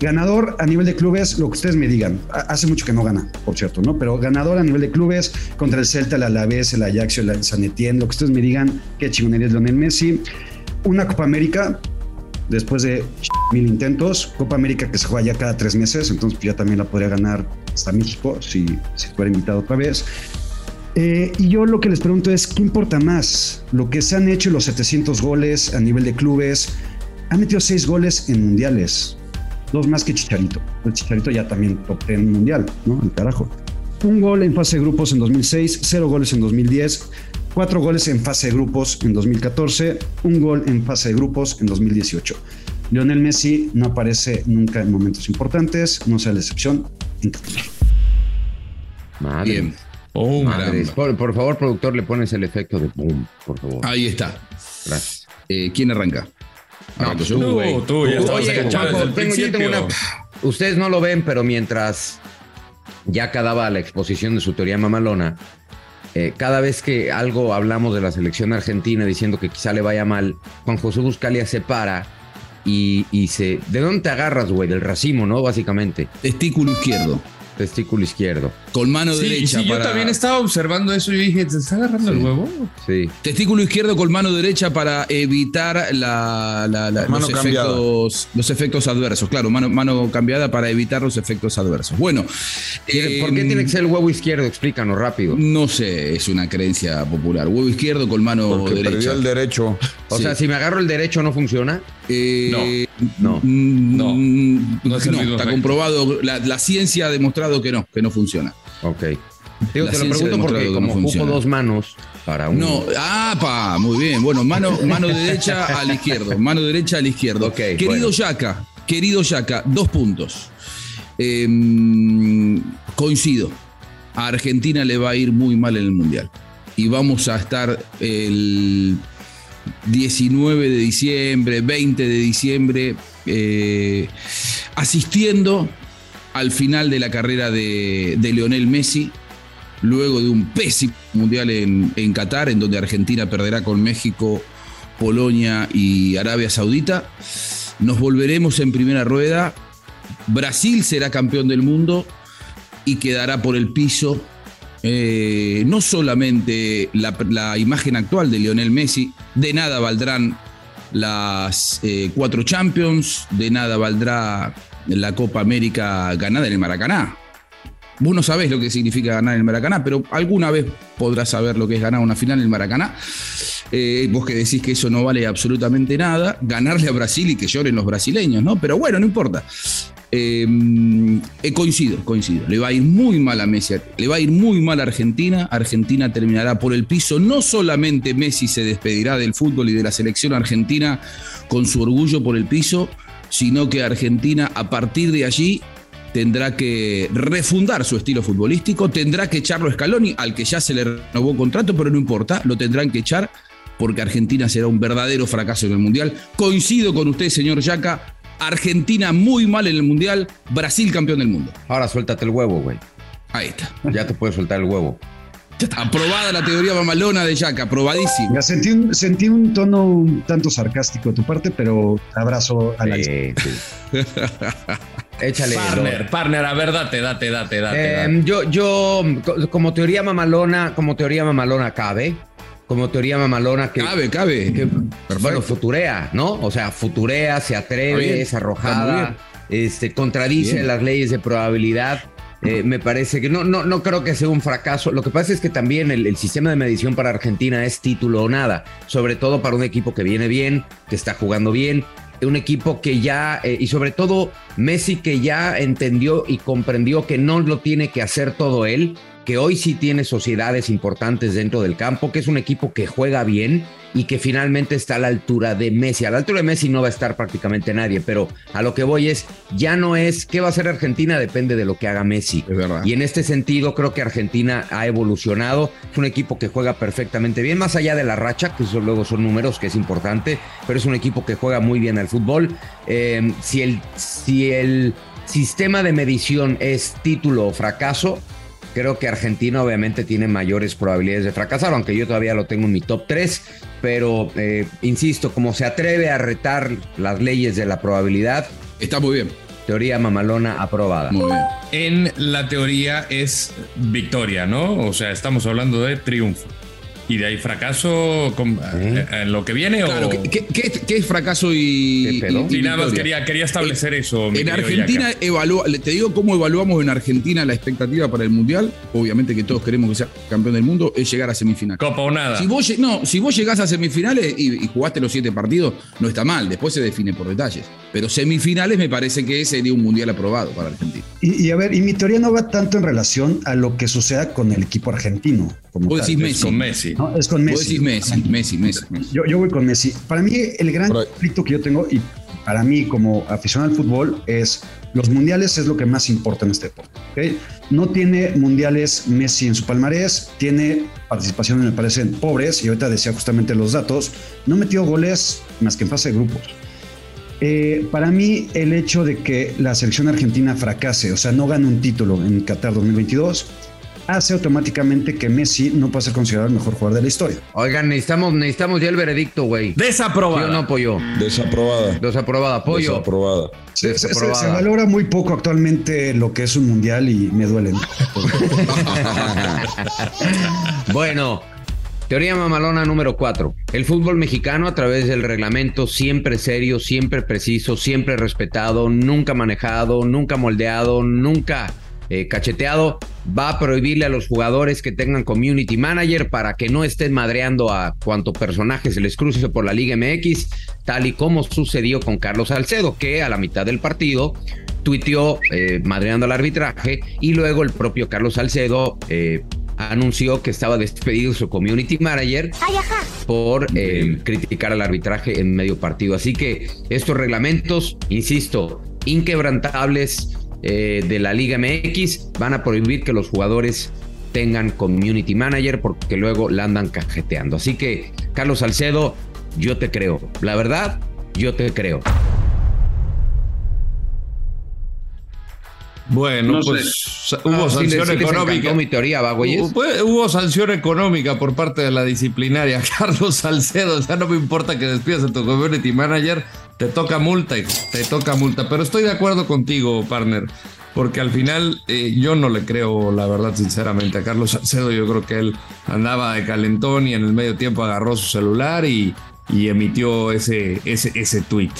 Ganador a nivel de clubes, lo que ustedes me digan. Ha- Hace mucho que no gana, por cierto, ¿no? Pero ganador a nivel de clubes contra el Celta, el Alavés, el Ajax, el San Etienne, lo que ustedes me digan, qué chingonería es Lionel Messi. Una Copa América, después de mil intentos. Copa América que se juega ya cada tres meses, entonces ya también la podría ganar hasta México si, si fuera invitado otra vez. Eh, y yo lo que les pregunto es, ¿qué importa más? Lo que se han hecho los 700 goles a nivel de clubes. Ha metido seis goles en mundiales, dos más que Chicharito. El Chicharito ya también top 10 mundial, ¿no? El carajo. Un gol en fase de grupos en 2006, cero goles en 2010, cuatro goles en fase de grupos en 2014, un gol en fase de grupos en 2018. Lionel Messi no aparece nunca en momentos importantes, no sea la excepción. en. Madre. Bien. Oh, por favor, productor, le pones el efecto de boom, por favor. Ahí está. Gracias. Eh, ¿Quién arranca? Yo. tú, güey. tú, ya estabas Oye, enganchado Juanjo, desde el tengo- yo tengo una- Ustedes no lo ven, pero mientras ya acababa la exposición de su teoría mamalona, eh, cada vez que algo hablamos de la selección argentina diciendo que quizá le vaya mal, Juan José Buscalia se para y, y se... ¿De dónde te agarras, güey? Del racimo, ¿no? Básicamente. Testículo izquierdo. Testículo izquierdo. Con mano Sí, derecha. sí, yo también estaba observando eso y dije, ¿te está agarrando el huevo? Sí. Testículo izquierdo con mano derecha para evitar la, la- la- Mano los, efectos, los efectos adversos. Claro, mano, mano cambiada para evitar los efectos adversos. Bueno. Tiene- ¿Por qué em, tiene que ser el huevo izquierdo? Explícanos rápido. No sé, es una creencia popular. Huevo izquierdo con mano Porque derecha. perdió el derecho. O Sí. sea, si me agarro el derecho, ¿no funciona? Eh, No. No, no es el mismo está efecto. comprobado. La, la ciencia ha demostrado que no, que no funciona. Ok. Digo, La te lo pregunto porque que no como ocupo funciona. dos manos para un... No, ah, pa, muy bien. Bueno, mano, mano derecha al izquierdo. Mano derecha al izquierdo. Ok, querido bueno. Yaka, querido Yaka, dos puntos. Em, coincido. A Argentina le va a ir muy mal en el Mundial. Y vamos a estar el 19 de diciembre, 20 de diciembre, eh, asistiendo al final de la carrera de, de Leonel Messi, luego de un pésimo mundial en, Qatar, en donde Argentina perderá con México, Polonia y Arabia Saudita. Nos volveremos en primera rueda. Brasil será campeón del mundo y quedará por el piso eh, no solamente la, la imagen actual de Lionel Messi, de nada valdrán las eh, cuatro Champions, de nada valdrá la Copa América ganada en el Maracaná. Vos no sabés lo que significa ganar en el Maracaná, pero alguna vez podrás saber lo que es ganar una final en el Maracaná. Eh, vos que decís que eso no vale absolutamente nada, ganarle a Brasil y que lloren los brasileños, ¿no? Pero bueno, no importa. Eh, eh, coincido, coincido. Le va a ir muy mal a Messi, le va a ir muy mal a Argentina. Argentina terminará por el piso. No solamente Messi se despedirá del fútbol y de la selección argentina con su orgullo por el piso, sino que Argentina a partir de allí tendrá que refundar su estilo futbolístico, tendrá que echarlo a Scaloni, al que ya se le renovó contrato, pero no importa, lo tendrán que echar porque Argentina será un verdadero fracaso en el Mundial. Coincido con usted, señor Yaca, Argentina muy mal en el Mundial, Brasil campeón del mundo. Ahora suéltate el huevo, güey. Ahí está. Ya te puedes soltar el huevo. Ya está. Aprobada la teoría mamalona de Yaca, aprobadísimo. Ya sentí un, sentí un tono un tanto sarcástico de tu parte, pero abrazo a la Sí, sí. Échale. Partner, partner, a ver, date, date, date, date. Eh, date. yo, yo, co- como teoría mamalona, como teoría mamalona cabe. Como teoría mamalona que. Cabe, cabe. que, bueno, futurea, ¿no? O sea, futurea, se atreve, es arrojada, este, contradice Bien. las leyes de probabilidad. Eh, me parece que no, no, no creo que sea un fracaso. Lo que pasa es que también el, sistema de medición para Argentina es título o nada, sobre todo para un equipo que viene bien, que está jugando bien, un equipo que ya, eh, y sobre todo Messi que ya entendió y comprendió que no lo tiene que hacer todo él, que hoy sí tiene sociedades importantes dentro del campo, que es un equipo que juega bien y que finalmente está a la altura de Messi. A la altura de Messi no va a estar prácticamente nadie, pero a lo que voy es, ya no es qué va a hacer Argentina, depende de lo que haga Messi. Es verdad. Y en este sentido creo que Argentina ha evolucionado, es un equipo que juega perfectamente bien, más allá de la racha, que eso luego son números, que es importante, pero es un equipo que juega muy bien al fútbol. Eh, si, el, si el sistema de medición es título o fracaso, Creo que Argentina obviamente tiene mayores probabilidades de fracasar, aunque yo todavía lo tengo en mi top 3, pero eh, insisto, como se atreve a retar las leyes de la probabilidad. Está muy bien. Teoría mamalona aprobada. Muy bien. En la teoría es victoria, ¿no? O sea, estamos hablando de triunfo. ¿Y de ahí fracaso con- eh, en lo que viene? Claro, o... ¿qué, qué- qué es, fracaso y, ¿Qué y- y Y nada más quería, quería establecer eso. mi En Argentina evalúa, te digo cómo evaluamos en Argentina la expectativa para el Mundial. Obviamente que todos queremos que sea campeón del mundo, es llegar a semifinal. Copa o nada. Si vos, no, si vos llegás a semifinales y, y jugaste los siete partidos, no está mal, después se define por detalles. Pero semifinales me parece que sería un mundial aprobado para Argentina. Y, y a ver, y mi teoría no va tanto en relación a lo que suceda con el equipo argentino. Como Vos tal. decís Messi. Con Messi. No, es con Vos Messi. decís Messi, Messi, Messi. Messi. Yo, yo voy con Messi. Para mí, el gran conflicto que yo tengo, y para mí como aficionado al fútbol, es los mundiales es lo que más importa en este deporte. No tiene mundiales Messi en su palmarés, tiene participaciones, me parecen pobres, y ahorita decía justamente los datos, no metió goles más que en fase de grupos. Eh, para mí, el hecho de que la selección argentina fracase, o sea, no gane un título en Qatar 2022, hace automáticamente que Messi no pueda ser considerado el mejor jugador de la historia. Oigan, necesitamos, necesitamos ya el veredicto, güey. Desaprobada. ¿Sí o no, pollo? Desaprobada. Desaprobada, pollo. Desaprobada. Se, se- se valora muy poco actualmente lo que es un mundial y me duelen. Bueno, teoría mamalona número 4. El fútbol mexicano a través del reglamento siempre serio, siempre preciso, siempre respetado, nunca manejado, nunca moldeado, nunca eh, cacheteado, va a prohibirle a los jugadores que tengan community manager para que no estén madreando a cuanto personaje se les cruce por la Liga MX, tal y como sucedió con Carlos Salcedo, que a la mitad del partido tuiteó eh, madreando al arbitraje y luego el propio Carlos Salcedo eh, anunció que estaba despedido su community manager por eh, criticar al arbitraje en medio partido. Así que estos reglamentos, insisto, inquebrantables eh, de la Liga MX van a prohibir que los jugadores tengan community manager porque luego la andan cajeteando. Así que, Carlos Salcedo, yo te creo. La verdad, yo te creo. Bueno, No pues hubo Ah, sanción sí económica. mi teoría. Hubo, pues, hubo sanción económica por parte de la disciplinaria. Carlos Salcedo, sea, no me importa que despidas a tu community manager, te toca multa, te toca multa. Pero estoy de acuerdo contigo, partner, porque al final eh, yo no le creo, la verdad, sinceramente, a Carlos Salcedo. Yo creo que él andaba de calentón y en el medio tiempo agarró su celular y, y emitió ese, ese, ese tweet.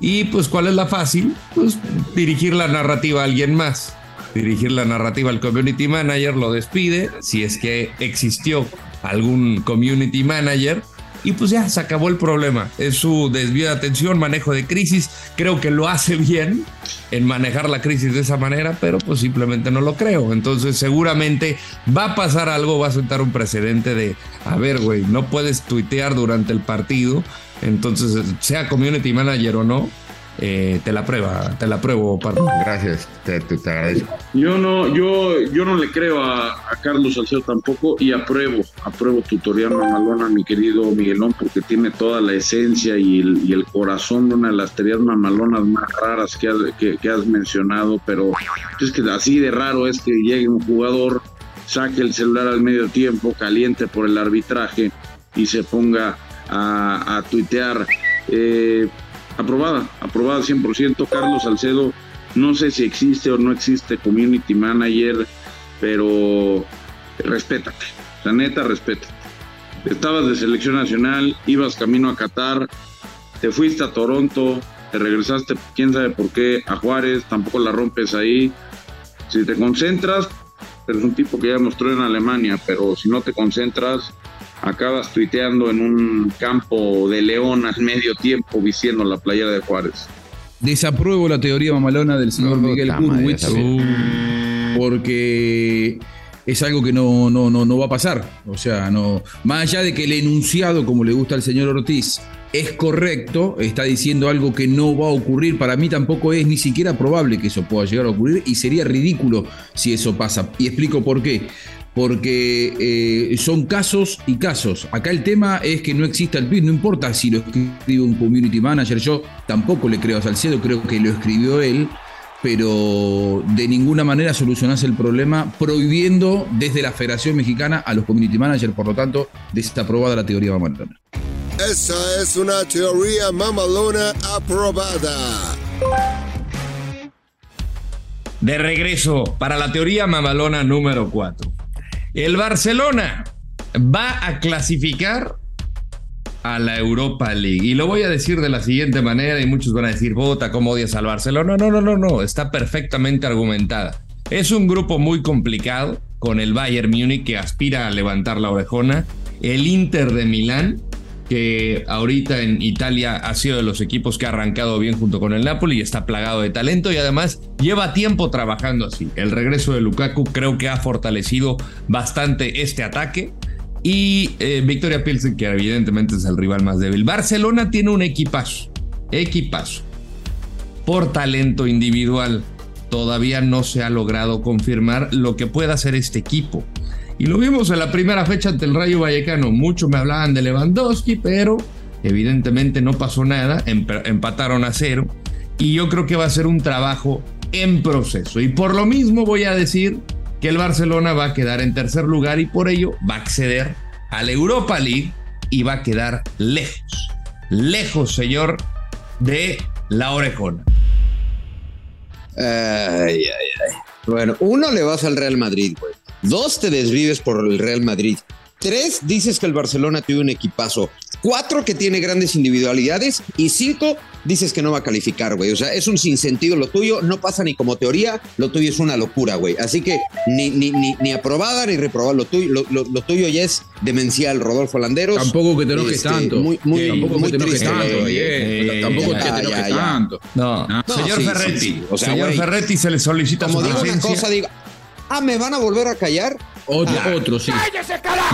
Y pues, ¿cuál es la fácil? Pues dirigir la narrativa a alguien más. Dirigir la narrativa al community manager, lo despide, si es que existió algún community manager. Y pues ya se acabó el problema. Es su desvío de atención, manejo de crisis. Creo que lo hace bien en manejar la crisis de esa manera, pero pues simplemente no lo creo. Entonces seguramente va a pasar algo, va a sentar un precedente de, a ver, güey, no puedes tuitear durante el partido. Entonces, sea community manager o no, eh, te la prueba, te la pruebo, partner. Gracias, te, te- te agradezco. Yo no, yo, yo no le creo a, a Carlos Salcedo tampoco y apruebo, apruebo tu teoría mamalona, mi querido Miguelón, porque tiene toda la esencia y el, y el corazón de una de las teorías mamalonas más raras que has, que, que has mencionado, pero es que así de raro es que llegue un jugador, saque el celular al medio tiempo, caliente por el arbitraje y se ponga a, a tuitear. Eh, aprobada, aprobada 100%. Carlos Salcedo, no sé si existe o no existe community manager, pero respétate, la neta, respétate. Estabas de selección nacional, ibas camino a Qatar, te fuiste a Toronto, te regresaste, quién sabe por qué, a Juárez, tampoco la rompes ahí. Si te concentras, eres un tipo que ya mostró en Alemania, pero si no te concentras, acabas tuiteando en un campo de león al medio tiempo vistiendo la playera de Juárez. Desapruebo la teoría mamalona del señor Miguel Gurwitz esa porque es algo que no, no, no, no va a pasar. O sea, no. Más allá de que el enunciado, como le gusta al señor Ortiz, es correcto, está diciendo algo que no va a ocurrir. Para mí tampoco es ni siquiera probable que eso pueda llegar a ocurrir y sería ridículo si eso pasa. Y explico por qué. Porque eh, son casos y casos. Acá el tema es que no exista el tweet, no importa si lo escribe un community manager. Yo tampoco le creo a Salcedo, creo que lo escribió él. pero de ninguna manera solucionás el problema prohibiendo desde la Federación Mexicana a los community managers, por lo tanto, desaprobada la teoría mamalona. Esa es una teoría mamalona aprobada. De regreso para la teoría mamalona número 4. El Barcelona va a clasificar a la Europa League. Y lo voy a decir de la siguiente manera y muchos van a decir, vota, ¿cómo odias al Barcelona? No, no, no, no, está perfectamente argumentada. Es un grupo muy complicado con el Bayern Múnich que aspira a levantar la orejona, el Inter de Milán que ahorita en Italia ha sido de los equipos que ha arrancado bien junto con el Napoli y está plagado de talento y además lleva tiempo trabajando así. El regreso de Lukaku creo que ha fortalecido bastante este ataque y eh, Victoria Pilsen, que evidentemente es el rival más débil. Barcelona tiene un equipazo, equipazo. Por talento individual, todavía no se ha logrado confirmar lo que pueda hacer este equipo. Y lo vimos en la primera fecha ante el Rayo Vallecano. Muchos me hablaban de Lewandowski, pero evidentemente no pasó nada. Empataron a cero. Y yo creo que va a ser un trabajo en proceso. Y por lo mismo voy a decir que el Barcelona va a quedar en tercer lugar y por ello va a acceder a la Europa League y va a quedar lejos, lejos, señor, de la orejona. Ay, ay, ay. Bueno, uno le vas al Real Madrid, güey. Dos te desvives por el Real Madrid. Tres, dices que el Barcelona tiene un equipazo. Cuatro, que tiene grandes individualidades. Y cinco, dices que no va a calificar, güey. O sea, es un sinsentido lo tuyo. No pasa ni como teoría. Lo tuyo es una locura, güey. Así que ni, ni, ni, ni aprobada ni reprobada. Lo tuyo, lo, lo, tuyo ya es demencial, Rodolfo Landeros. Tampoco que te enojes este, tanto. Muy, muy, tampoco muy que te enojes triste, tanto. güey. eh. tampoco ya, que te enojes ya. tanto. No, No, señor sí, Ferretti. sí. O sea, señor güey, Ferretti se le solicita Como su digo una cosa, digo, ah, ¿me van a volver a callar? Otro, Ah. otro, sí.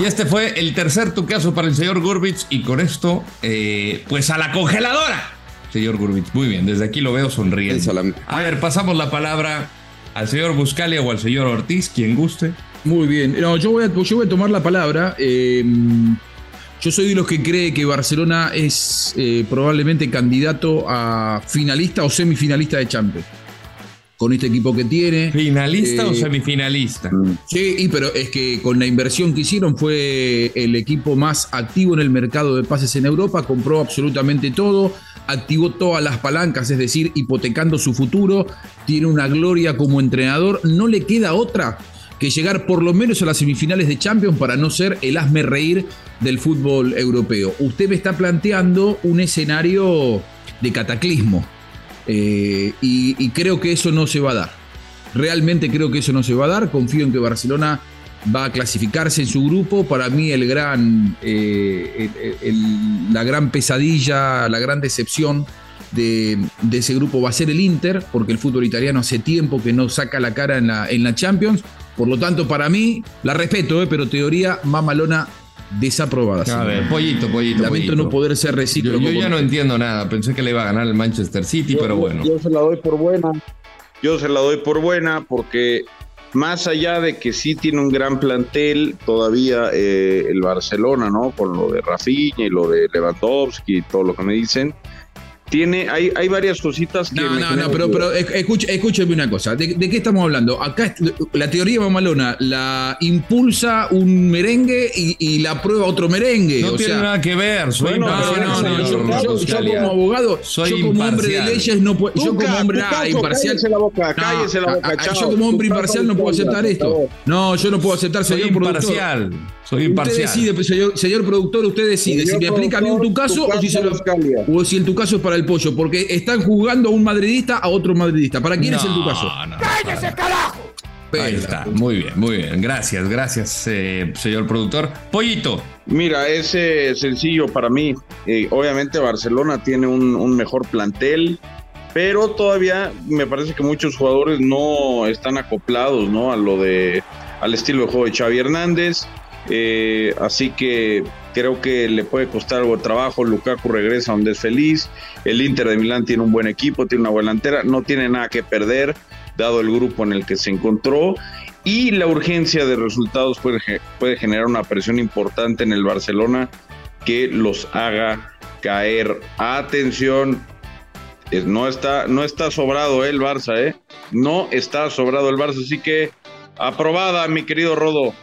Y este fue el tercer tucazo para el señor Gurbich. Y con esto, eh, pues a la congeladora. Señor Gurbich, muy bien, desde aquí lo veo sonriendo. A ver, pasamos la palabra al señor Buscalia o al señor Ortiz, quien guste. Muy bien. No, yo voy a, yo voy a tomar la palabra. Eh, yo soy de los que cree que Barcelona es eh, probablemente candidato a finalista o semifinalista de Champions. Con este equipo que tiene. ¿Finalista o Eh, semifinalista? Sí, y pero es que con la inversión que hicieron fue el equipo más activo en el mercado de pases en Europa, compró absolutamente todo, activó todas las palancas, es decir, hipotecando su futuro, tiene una gloria como entrenador, no le queda otra que llegar por lo menos a las semifinales de Champions para no ser el hazme reír del fútbol europeo. Usted me está planteando un escenario de cataclismo eh, y- creo que eso no se va a dar. Realmente creo que eso no se va a dar. Confío en que Barcelona va a clasificarse en su grupo. Para mí el gran, eh, la gran pesadilla, la gran decepción de, de ese grupo va a ser el Inter, porque el fútbol italiano hace tiempo que no saca la cara en la, en la Champions. Por lo tanto, para mí, la respeto, eh, pero teoría mamalona desaprobada. A ver, pollito, pollito. Lamento pollito. no poder ser recíproco. Yo, yo ya no entiendo nada. Pensé que le iba a ganar el Manchester City, pero bueno. Yo se la doy por buena. Yo se la doy por buena porque más allá de que sí tiene un gran plantel, todavía eh, el Barcelona, ¿no? Con lo de Rafinha y lo de Lewandowski y todo lo que me dicen, tiene, hay, hay varias cositas que No, no, no, pero, pero escúcheme una cosa. ¿De, de qué estamos hablando? Acá la teoría mamalona la impulsa un merengue y, y la prueba otro merengue. No o tiene sea, nada que ver. Soy no, no, imparcial, no, no, señor yo, yo- yo Buscalia. como abogado, Soy yo como hombre de imparcial. leyes no puedo, yo como hombre ah, Tucazo, imparcial. cállese la boca, No, cállese la boca, a- yo como hombre imparcial no puedo aceptar esto. No, yo no puedo aceptar, Soy productor. Imparcial. Soy Usted imparcial. decide, pues, señor, señor productor, usted decide Señor si me explica bien tu caso tu o si, se caso, lo- o si el tu caso es para el pollo, porque están jugando a un madridista a otro madridista. ¿Para quién es el tu caso? No, no, Ahí está. Muy bien, muy bien. Gracias, gracias, eh, señor productor. Pollito. Mira, es eh, sencillo para mí. Eh, obviamente Barcelona tiene un, un mejor plantel, pero todavía me parece que muchos jugadores no están acoplados, ¿no? A lo de al estilo de juego de Xavi Hernández. Eh, así que creo que le puede costar algo de trabajo. Lukaku regresa donde es feliz. El Inter de Milán tiene un buen equipo, tiene una buena no tiene nada que perder, dado el grupo en el que se encontró. Y la urgencia de resultados puede, ge- puede generar una presión importante en el Barcelona que los haga caer. Atención, Eh, No está, no está sobrado el Barça, ¿eh? No está sobrado el Barça, así que aprobada, mi querido Rodo.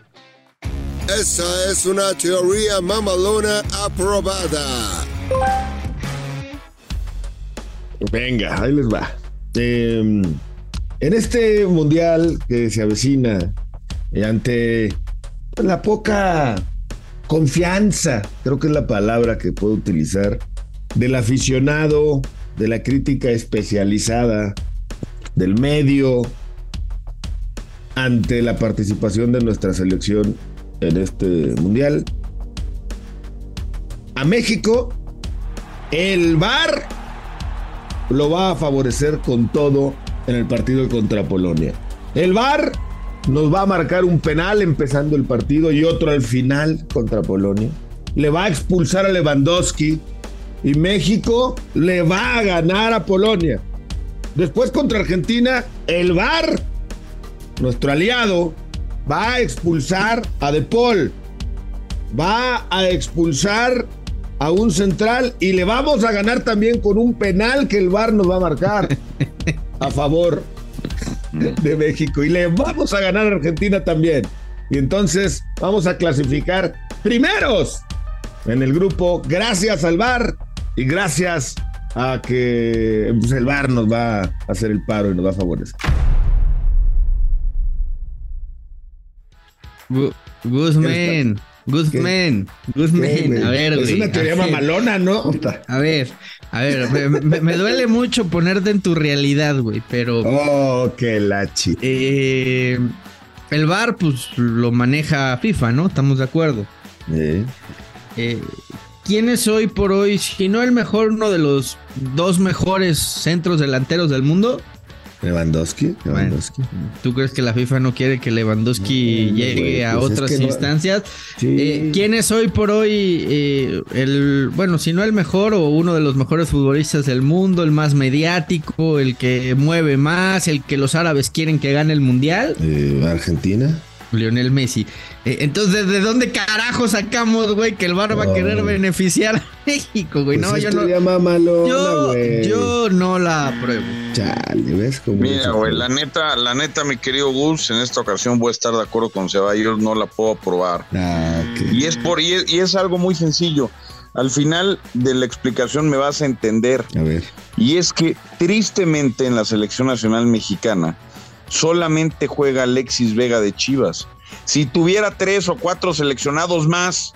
Esa es una teoría mamalona aprobada. Venga, ahí les va. Eh, en este mundial que se avecina, eh, ante la poca confianza, creo que es la palabra que puedo utilizar, del aficionado, de la crítica especializada, del medio, ante la participación de nuestra selección en este mundial. A México, el VAR lo va a favorecer con todo en el partido contra Polonia. El VAR nos va a marcar un penal empezando el partido y otro al final contra Polonia. Le va a expulsar a Lewandowski y México le va a ganar a Polonia. Después contra Argentina, el VAR, nuestro aliado, va a expulsar a De Paul. Va a expulsar a un central y le vamos a ganar también con un penal que el VAR nos va a marcar a favor de México. Y le vamos a ganar a Argentina también. Y entonces vamos a clasificar primeros en el grupo gracias al VAR y gracias a que pues, el VAR nos va a hacer el paro y nos va a favorecer. Gu- Guzmán, Guzmán, Guzmán. A ver, Es una teoría mamalona, ¿no? A ver, a ver, me, me- me duele mucho ponerte en tu realidad, güey, pero. Oh, qué lachi. Eh, el bar, pues lo maneja FIFA, ¿no? Estamos de acuerdo. Eh, ¿Quién es hoy por hoy, si no el mejor, uno de los dos mejores centros delanteros del mundo? Lewandowski. Lewandowski. ¿Tú crees que la FIFA no quiere que Lewandowski No, llegue güey, a pues es otras no- instancias? Sí. Eh, ¿Quién es hoy por hoy eh, el, bueno, si no el mejor o uno de los mejores futbolistas del mundo, el más mediático, el que mueve más, el que los árabes quieren que gane el mundial? Eh, Argentina. Lionel Messi. Eh, entonces, ¿de dónde carajo sacamos, güey, que el VAR va a querer beneficiar a México, güey? Pues no, es yo no. Yo, yo no la apruebo. Chale, ¿ves cómo Mira, güey, la neta, la neta, mi querido Gus, en esta ocasión voy a estar de acuerdo con Ceballos, no la puedo aprobar. Ah. Y es por y es, y es algo muy sencillo. Al final de la explicación me vas a entender. A ver. Y es que tristemente en la selección nacional mexicana solamente juega Alexis Vega de Chivas. Si tuviera tres o cuatro seleccionados más,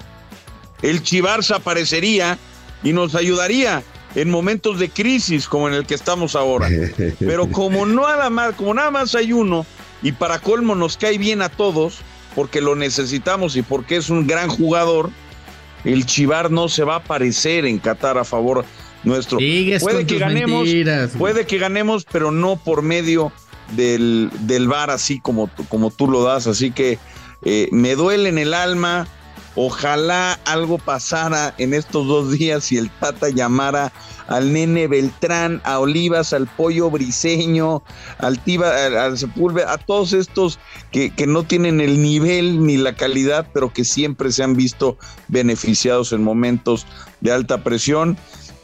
el Chivarza aparecería y nos ayudaría en momentos de crisis como en el que estamos ahora. Pero como nada más, como nada más hay uno y para colmo nos cae bien a todos porque lo necesitamos y porque es un gran jugador, el Chivar no se va a aparecer en Qatar a favor nuestro. Sigues puede que ganemos, mentiras, puede que ganemos, pero no por medio del, del VAR así como, como tú lo das. Así que eh, me duele en el alma. Ojalá algo pasara en estos dos días y el Tata llamara al nene Beltrán, a Olivas, al pollo briseño, al Tiba, al Sepúlveda, a todos estos que, que no tienen el nivel ni la calidad, pero que siempre se han visto beneficiados en momentos de alta presión.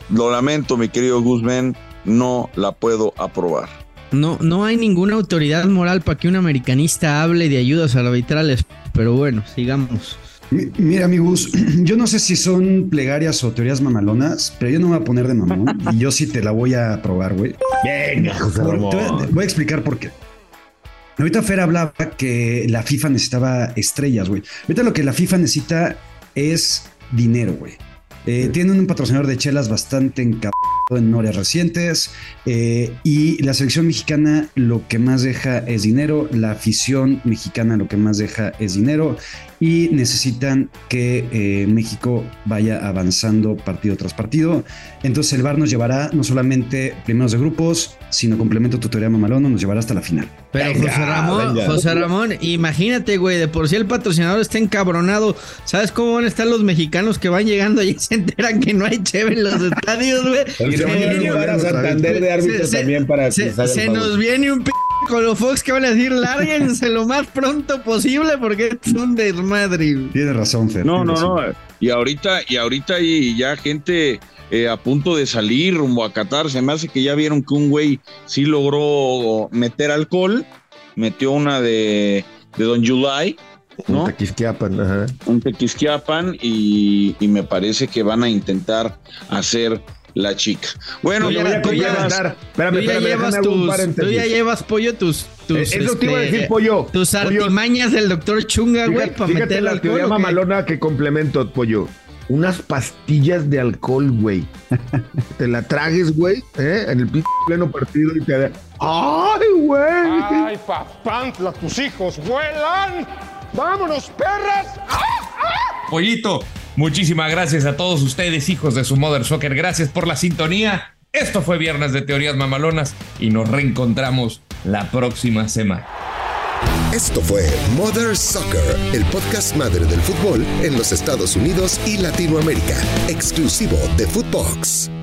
Lo lamento, mi querido Guzmán, no la puedo aprobar. No, no hay ninguna autoridad moral para que un americanista hable de ayudas arbitrales, pero bueno, sigamos. Mi- Mira, amigos, yo no sé si son plegarias o teorías mamalonas, pero yo no me voy a poner de mamón y yo sí te la voy a probar, güey. Venga, José Por- Ramón. te voy a- te voy a explicar por qué. Ahorita Fer hablaba que la FIFA necesitaba estrellas, güey. Ahorita lo que la FIFA necesita es dinero, güey. Eh, Tienen un patrocinador de chelas bastante encapado en horas recientes eh, y la selección mexicana lo que más deja es dinero, la afición mexicana lo que más deja es dinero y necesitan que eh, México vaya avanzando partido tras partido. Entonces el VAR nos llevará no solamente primeros de grupos, sino complemento tutorial mamalón, nos llevará hasta la final. Pero Venga, José Ramón, venga. José Ramón, imagínate, güey, de por sí el patrocinador está encabronado. ¿Sabes cómo van a estar los mexicanos que van llegando y se enteran que no hay cheve en los estadios, güey? Se van a Que- llevar a Santander de árbitro Se- también para que se, les haga el se favor. nos viene un p con los Fox que van a decir, lárguense lo más pronto posible porque es un desmadre. güey". Tienes razón, Fer. No, no, razón. no. Y ahorita, y ahorita hay ya gente eh, a punto de salir rumbo a Qatar. Se me hace que ya vieron que un güey sí logró meter alcohol, metió una de, de Don July. ¿no? Un tequisquiapan, ajá. Un tequisquiapan y, y me parece que van a intentar hacer la chica. Bueno, Tú ya- voy a tú ya- complementar. Espérame, tú ya espérame, llevas tus, tú ya llevas pollo tus, tus Eh, eso te iba a decir, pollo. tus Pollo. artimañas del doctor Chunga, güey, Fíjate, para meter la alcohol. teoría mamalona que complemento, pollo. Unas pastillas de alcohol, güey. te la tragues, güey, ¿eh? en el p- pleno partido y te da. ¡Ay, güey! ¡Ay, papantla, tus hijos vuelan! ¡Vámonos, perras! Pollito, muchísimas gracias a todos ustedes, hijos de su Mother Soccer. Gracias por la sintonía. Esto fue Viernes de Teorías Mamalonas y nos reencontramos la próxima semana. Esto fue Mother Soccer, el podcast madre del fútbol en los Estados Unidos y Latinoamérica, exclusivo de Footbox.